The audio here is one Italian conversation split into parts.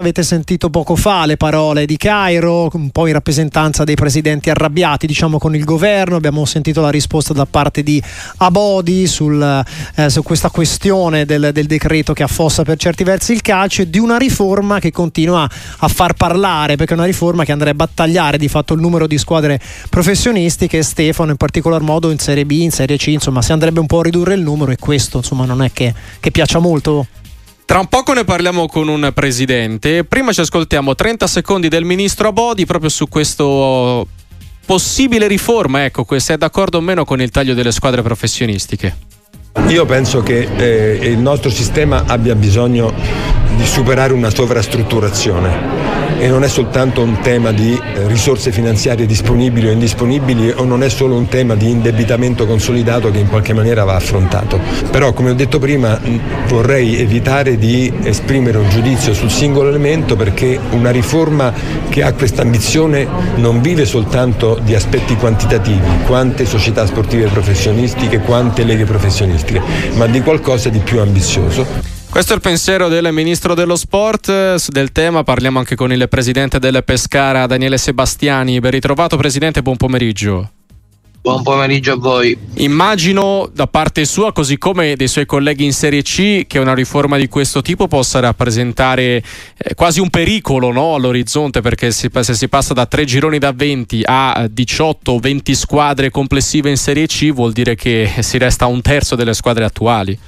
Avete sentito poco fa le parole di Cairo, un po' in rappresentanza dei presidenti arrabbiati diciamo, con il governo, abbiamo sentito la risposta da parte di Abodi sul, eh, su questa questione del, del, decreto che affossa per certi versi il calcio e di una riforma che continua a far parlare, perché è una riforma che andrebbe a tagliare di fatto il numero di squadre professionistiche, Stefano in particolar modo in Serie B, in Serie C, insomma si andrebbe un po' a ridurre il numero e questo insomma non è che, che piaccia molto. Tra un poco ne parliamo con un presidente. Prima ci ascoltiamo 30 secondi del ministro Abodi proprio su questo possibile riforma. Ecco, se è d'accordo o meno con il taglio delle squadre professionistiche. Io penso che eh, il nostro sistema abbia bisogno di superare una sovrastrutturazione e non è soltanto un tema di eh, risorse finanziarie disponibili o indisponibili o non è solo un tema di indebitamento consolidato che in qualche maniera va affrontato. Però come ho detto prima vorrei evitare di esprimere un giudizio sul singolo elemento perché una riforma che ha questa ambizione non vive soltanto di aspetti quantitativi, quante società sportive professionistiche, quante leghe professionistiche, ma di qualcosa di più ambizioso. Questo è il pensiero del ministro dello sport. Del tema parliamo anche con il presidente del Pescara, Daniele Sebastiani. Ben ritrovato, presidente, buon pomeriggio. Buon pomeriggio a voi. Immagino da parte sua, così come dei suoi colleghi in Serie C, che una riforma di questo tipo possa rappresentare eh, quasi un pericolo no, all'orizzonte, perché si, se si passa da tre gironi da 20 a 18 20 squadre complessive in Serie C, vuol dire che si resta un terzo delle squadre attuali.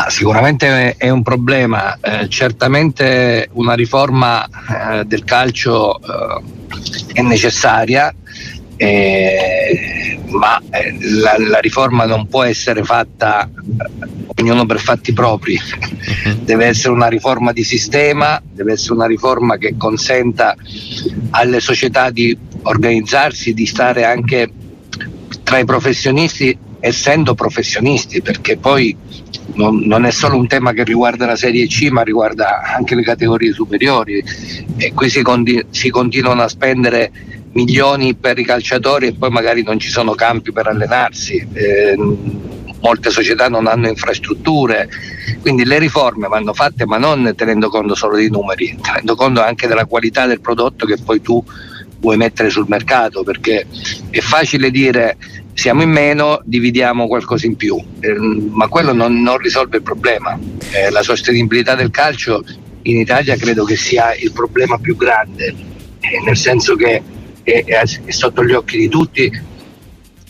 Ah, sicuramente è un problema, eh, certamente una riforma eh, del calcio eh, è necessaria, eh, ma eh, la, la, riforma non può essere fatta eh, ognuno per fatti propri, uh-huh. deve essere una riforma di sistema, deve essere una riforma che consenta alle società di organizzarsi, di stare anche tra i professionisti essendo professionisti, perché poi non, non, è solo un tema che riguarda la Serie C, ma riguarda anche le categorie superiori e qui si, conti- si continuano a spendere milioni per i calciatori e poi magari non ci sono campi per allenarsi. Eh, molte società non hanno infrastrutture, quindi le riforme vanno fatte ma non tenendo conto solo dei numeri, tenendo conto anche della qualità del prodotto che poi tu vuoi mettere sul mercato, perché è facile dire siamo in meno, dividiamo qualcosa in più, eh, ma quello non, non, risolve il problema. Eh, la sostenibilità del calcio in Italia credo che sia il problema più grande, eh, nel senso che è, sotto gli occhi di tutti.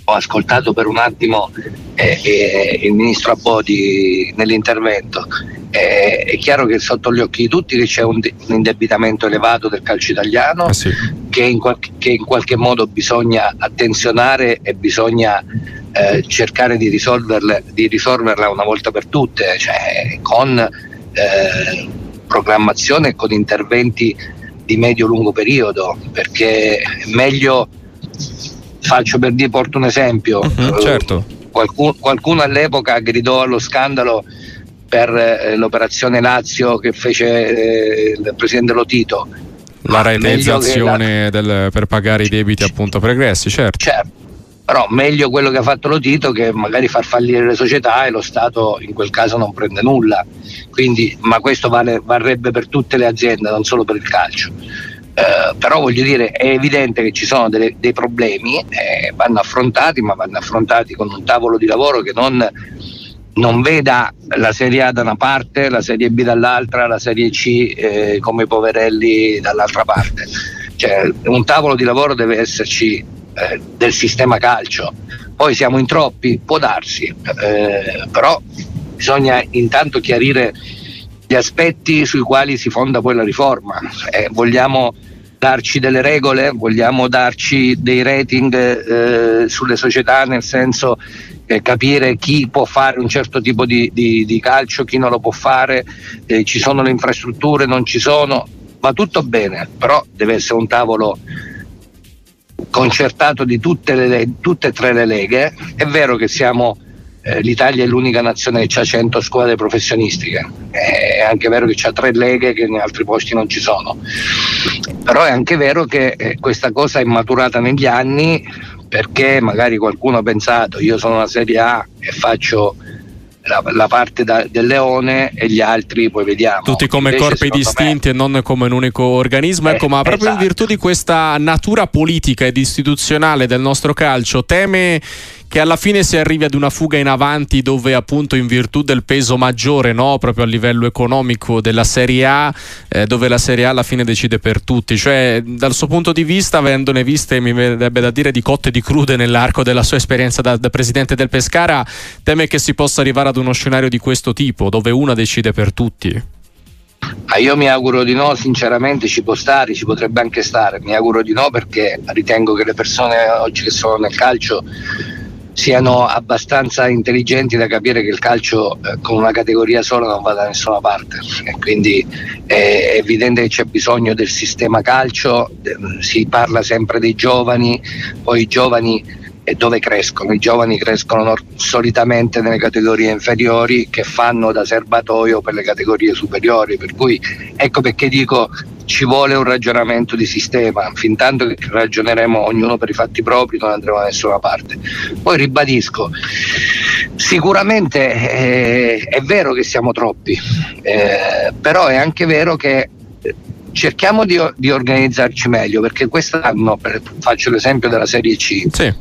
Ho ascoltato per un attimo eh, eh, il ministro Abodi nell'intervento eh, è chiaro che sotto gli occhi di tutti che c'è un, un indebitamento elevato del calcio italiano ah, sì. che, in qualche, che, in qualche, modo bisogna attenzionare e bisogna eh, cercare di, di, risolverla una volta per tutte, cioè con eh, programmazione e con interventi di medio-lungo periodo, perché è meglio, faccio per dire, porto un esempio, uh-huh, certo. qualcuno, qualcuno all'epoca gridò allo scandalo per eh, l'operazione Lazio che fece eh, il presidente Lotito. La realizzazione la... per pagare i debiti appunto pregressi, certo. certo. Però meglio quello che ha fatto Lotito che magari far fallire le società e lo Stato in quel caso non prende nulla. Quindi, ma questo vale, varrebbe per tutte le aziende, non solo per il calcio. Uh, però voglio dire, è evidente che ci sono delle, dei problemi, eh, vanno affrontati, ma vanno affrontati con un tavolo di lavoro che non non veda la Serie A da una parte, la Serie B dall'altra, la Serie C eh, come poverelli dall'altra parte. Cioè, un tavolo di lavoro deve esserci eh, del sistema calcio. Poi siamo in troppi, può darsi, eh, però bisogna intanto chiarire gli aspetti sui quali si fonda poi la riforma. Eh, vogliamo darci delle regole, vogliamo darci dei rating eh, sulle società, nel senso eh, capire chi può fare un certo tipo di, di, di calcio, chi non lo può fare, eh, ci sono le infrastrutture, non ci sono, va tutto bene, però deve essere un tavolo concertato di tutte, le, tutte e tre le leghe. È vero che siamo, eh, l'Italia è l'unica nazione che ha 100 squadre professionistiche, è anche vero che ha tre leghe che in altri posti non ci sono, però è anche vero che eh, questa cosa è maturata negli anni perché magari qualcuno ha pensato io sono una Serie A e faccio la, la parte da, del leone e gli altri poi vediamo. Tutti come Invece, corpi distinti me... e non come un unico organismo. Ecco, eh, ma proprio esatto. in virtù di questa natura politica ed istituzionale del nostro calcio, teme che alla fine si arrivi ad una fuga in avanti dove appunto in virtù del peso maggiore no? proprio a livello economico della Serie A eh, dove la Serie A alla fine decide per tutti cioè dal suo punto di vista avendone viste mi verrebbe da dire di cotte e di crude nell'arco della sua esperienza da, da presidente del Pescara teme che si possa arrivare ad uno scenario di questo tipo dove una decide per tutti Ah, io mi auguro di no, sinceramente ci può stare, ci potrebbe anche stare, mi auguro di no perché ritengo che le persone oggi che sono nel calcio siano abbastanza intelligenti da capire che il calcio eh, con una categoria sola non va da nessuna parte e quindi è evidente che c'è bisogno del sistema calcio, si parla sempre dei giovani, poi i giovani e dove crescono. I giovani crescono solitamente nelle categorie inferiori che fanno da serbatoio per le categorie superiori, per cui ecco perché dico ci vuole un ragionamento di sistema, fin tanto che ragioneremo ognuno per i fatti propri non andremo da nessuna parte. Poi ribadisco, sicuramente eh, è vero che siamo troppi, eh, però è anche vero che cerchiamo di, di, organizzarci meglio perché quest'anno, per, faccio l'esempio della Serie C, sì.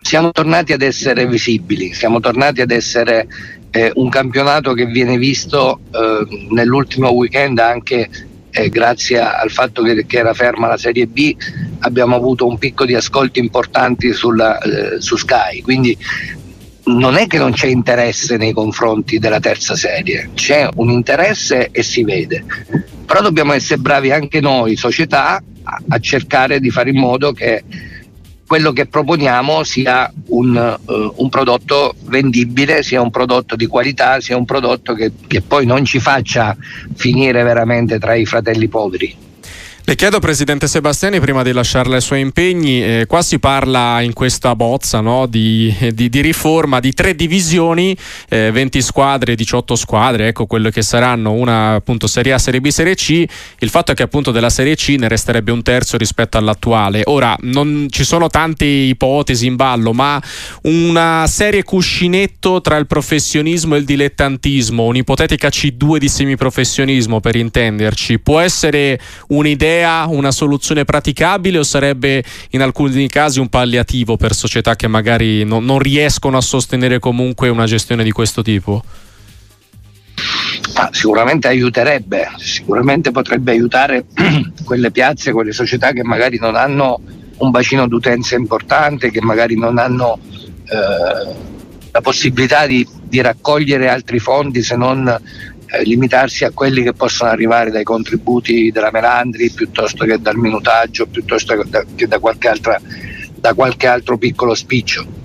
siamo tornati ad essere visibili, siamo tornati ad essere eh, un campionato che viene visto eh, nell'ultimo weekend anche eh, grazie al fatto che, che, era ferma la Serie B abbiamo avuto un picco di ascolti importanti sulla, eh, su Sky, quindi non è che non c'è interesse nei confronti della terza serie, c'è un interesse e si vede, però dobbiamo essere bravi anche noi, società, a, a cercare di fare in modo che quello che proponiamo sia un, uh, un, prodotto vendibile, sia un prodotto di qualità, sia un prodotto che, che poi non ci faccia finire veramente tra i fratelli poveri. Le chiedo, Presidente Sebastiani, prima di lasciarle ai suoi impegni, eh, qua si parla in questa bozza no, di, di, di, riforma di tre divisioni, eh, 20 squadre, 18 squadre, ecco quelle che saranno una appunto Serie A, Serie B, Serie C. Il fatto è che appunto della Serie C ne resterebbe un terzo rispetto all'attuale. Ora, non ci sono tante ipotesi in ballo, ma una serie cuscinetto tra il professionismo e il dilettantismo, un'ipotetica C2 di semiprofessionismo per intenderci, può essere un'idea idea, una soluzione praticabile o sarebbe in alcuni casi un palliativo per società che magari no, non riescono a sostenere comunque una gestione di questo tipo? Ah, sicuramente aiuterebbe, sicuramente potrebbe aiutare quelle piazze, quelle società che magari non hanno un bacino d'utenza importante, che magari non hanno eh, la possibilità di, di, raccogliere altri fondi se non limitarsi a quelli che possono arrivare dai contributi della Melandri piuttosto che dal minutaggio, piuttosto che da, che da, qualche, altra, da qualche altro piccolo spiccio.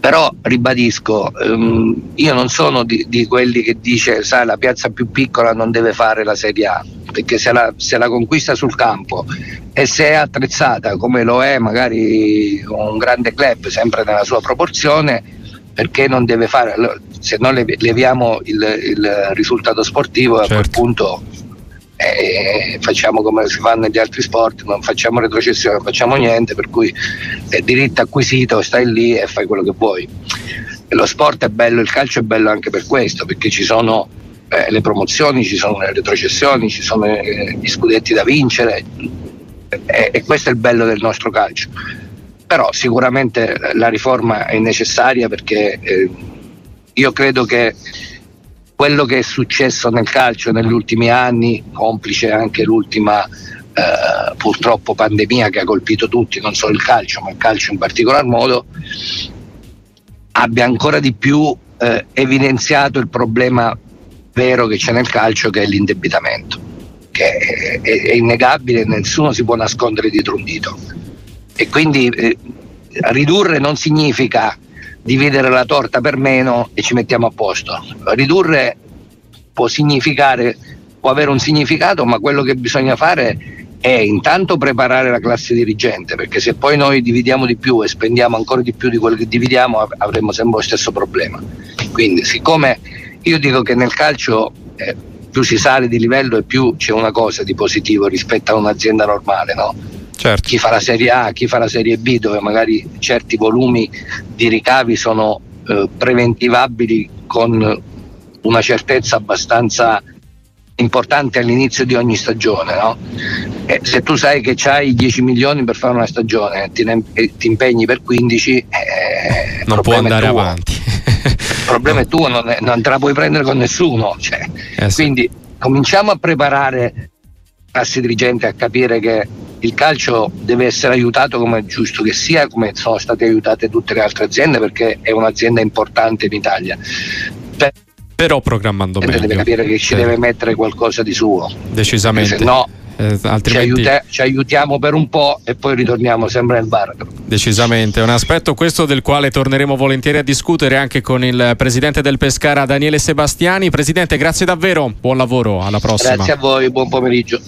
Però ribadisco, ehm, io non sono di, di, quelli che dice sai la piazza più piccola non deve fare la Serie A, perché se la, se la conquista sul campo e se è attrezzata come lo è magari un grande club sempre nella sua proporzione, perché non deve fare, se non leviamo il, il risultato sportivo certo. a quel certo. punto eh, facciamo come si fa negli altri sport, non facciamo retrocessione, non facciamo niente, per cui è diritto acquisito, stai lì e fai quello che vuoi. E lo sport è bello, il calcio è bello anche per questo, perché ci sono eh, le promozioni, ci sono le retrocessioni, ci sono eh, gli scudetti da vincere e questo è il bello del nostro calcio però sicuramente la riforma è necessaria perché eh, io credo che quello che è successo nel calcio negli ultimi anni, complice anche l'ultima eh, purtroppo pandemia che ha colpito tutti, non solo il calcio, ma il calcio in particolar modo, abbia ancora di più eh, evidenziato il problema vero che c'è nel calcio che è l'indebitamento, che è, è, è innegabile, nessuno si può nascondere dietro un dito e quindi eh, ridurre non significa dividere la torta per meno e ci mettiamo a posto. Ridurre può significare, può avere un significato, ma quello che bisogna fare è intanto preparare la classe dirigente, perché se poi noi dividiamo di più e spendiamo ancora di più di quello che dividiamo avremo sempre lo stesso problema. Quindi siccome io dico che nel calcio eh, più si sale di livello e più c'è una cosa di positivo rispetto a un'azienda normale, no? Certo. chi fa la Serie A, chi fa la Serie B, dove magari certi volumi di ricavi sono eh, preventivabili con una certezza abbastanza importante all'inizio di ogni stagione. No? se tu sai che hai 10 milioni per fare una stagione e ti, ti, impegni per 15, eh, non può andare avanti. il problema è tuo, non, è, non, te la puoi prendere con nessuno. Cioè. Eh sì. Quindi cominciamo a preparare la classe dirigente a capire che il calcio deve essere aiutato come è giusto che sia, come sono state aiutate tutte le altre aziende, perché è un'azienda importante in Italia. Per però programmando meglio. Deve capire che ci sì. deve mettere qualcosa di suo. Decisamente. Se no, eh, altrimenti... ci, aiuta- ci, aiutiamo per un po' e poi ritorniamo sempre nel baratro. Decisamente, un aspetto questo del quale torneremo volentieri a discutere anche con il presidente del Pescara Daniele Sebastiani. Presidente, grazie davvero, buon lavoro, alla prossima. Grazie a voi, buon pomeriggio.